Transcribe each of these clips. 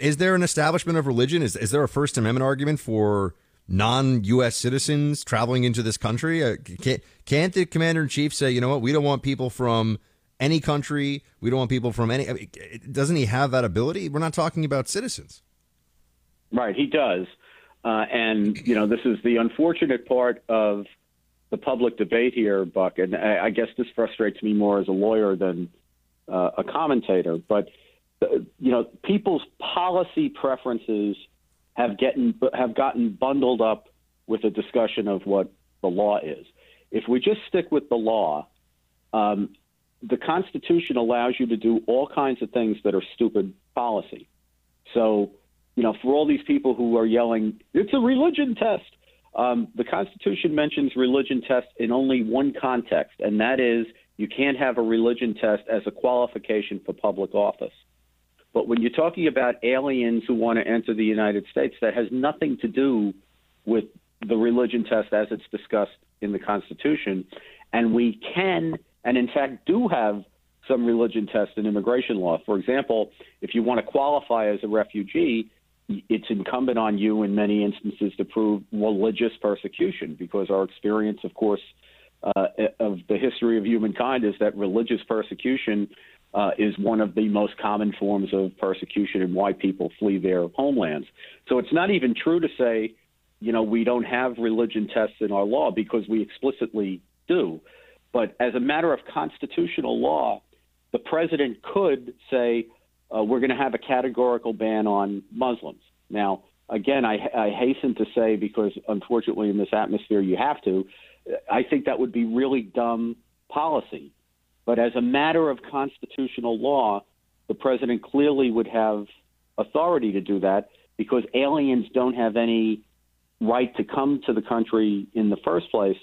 Is there an establishment of religion? Is, is there a First Amendment argument for non U.S. citizens traveling into this country? Uh, can't, can't the commander in chief say, you know what, we don't want people from any country, we don't want people from any. I mean, doesn't he have that ability? We're not talking about citizens. Right, he does. Uh, and, you know, this is the unfortunate part of the public debate here, Buck. And I, I guess this frustrates me more as a lawyer than uh, a commentator. But you know, people's policy preferences have getting have gotten bundled up with a discussion of what the law is. If we just stick with the law, um, the Constitution allows you to do all kinds of things that are stupid policy. So, you know, for all these people who are yelling, "It's a religion test," um, the Constitution mentions religion tests in only one context, and that is you can't have a religion test as a qualification for public office. But when you're talking about aliens who want to enter the United States, that has nothing to do with the religion test as it's discussed in the Constitution. And we can, and in fact do have some religion tests in immigration law. For example, if you want to qualify as a refugee, it's incumbent on you in many instances to prove religious persecution because our experience, of course, uh, of the history of humankind is that religious persecution uh, is one of the most common forms of persecution and why people flee their homelands. So it's not even true to say, you know, we don't have religion tests in our law because we explicitly do. But as a matter of constitutional law, the president could say, uh, we're going to have a categorical ban on Muslims. Now, again, I, I hasten to say, because unfortunately in this atmosphere you have to, I think that would be really dumb policy but as a matter of constitutional law, the president clearly would have authority to do that because aliens don't have any right to come to the country in the first place.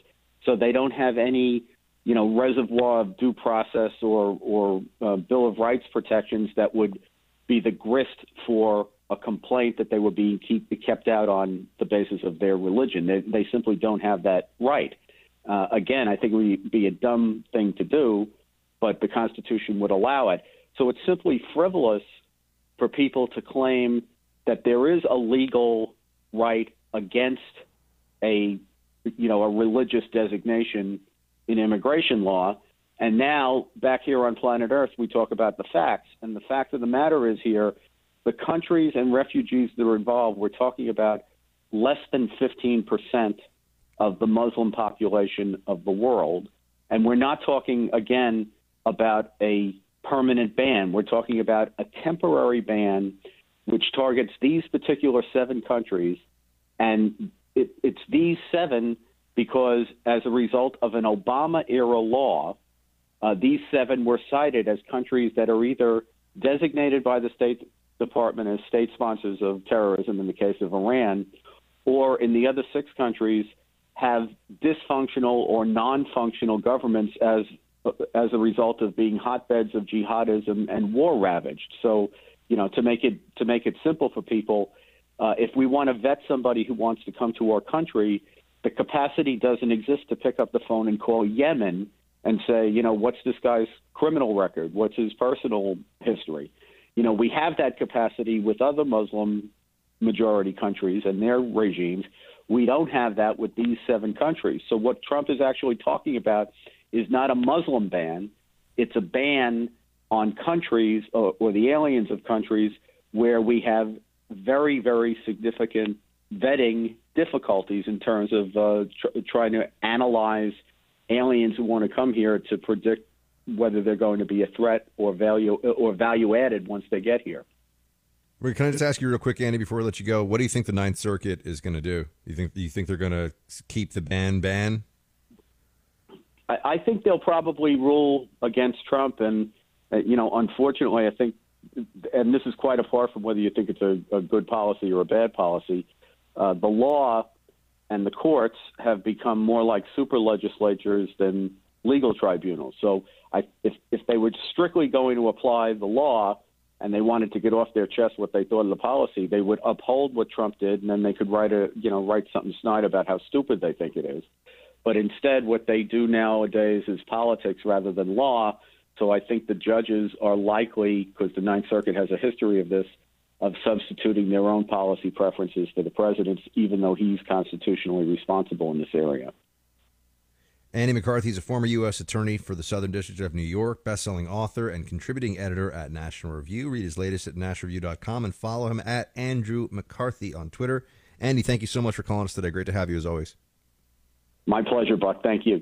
So they don't have any, you know, reservoir of due process or or uh, Bill of Rights protections that would be the grist for a complaint that they were being keep, kept out on the basis of their religion. They, they simply don't have that right. Uh, again, I think it would be a dumb thing to do but the Constitution would allow it. So it's simply frivolous for people to claim that there is a legal right against a you know a religious designation in immigration law. And now back here on planet Earth, we talk about the facts. And the fact of the matter is here, the countries and refugees that are involved, we're talking about less than 15% of the Muslim population of the world. And we're not talking, again, about a permanent ban. We're talking about a temporary ban which targets these particular seven countries. And it, it's these seven because, as a result of an Obama era law, uh, these seven were cited as countries that are either designated by the State Department as state sponsors of terrorism in the case of Iran, or in the other six countries have dysfunctional or non functional governments as as a result of being hotbeds of jihadism and war ravaged. So, you know, to make it to make it simple for people, uh, if we want to vet somebody who wants to come to our country, the capacity doesn't exist to pick up the phone and call Yemen and say, you know, what's this guy's criminal record? What's his personal history? You know, we have that capacity with other Muslim majority countries and their regimes. We don't have that with these seven countries. So what Trump is actually talking about is not a Muslim ban, it's a ban on countries or, or the aliens of countries where we have very, very significant vetting difficulties in terms of uh, tr- trying to analyze aliens who want to come here to predict whether they're going to be a threat or value or value added once they get here. Can I just ask you real quick, Andy, before I let you go? What do you think the Ninth Circuit is going to do? You think you think they're going to keep the ban ban? I, I think they'll probably rule against Trump, and uh, you know, unfortunately, I think, and this is quite apart from whether you think it's a, a good policy or a bad policy, uh, the law and the courts have become more like super legislatures than legal tribunals. So I, if, if they were strictly going to apply the law and they wanted to get off their chest what they thought of the policy, they would uphold what Trump did, and then they could write a you know write something snide about how stupid they think it is. But instead, what they do nowadays is politics rather than law. So I think the judges are likely, because the Ninth Circuit has a history of this, of substituting their own policy preferences for the president's, even though he's constitutionally responsible in this area. Andy McCarthy is a former U.S. attorney for the Southern District of New York, best-selling author and contributing editor at National Review. Read his latest at nationalreview.com and follow him at Andrew McCarthy on Twitter. Andy, thank you so much for calling us today. Great to have you as always. My pleasure, Buck. Thank you.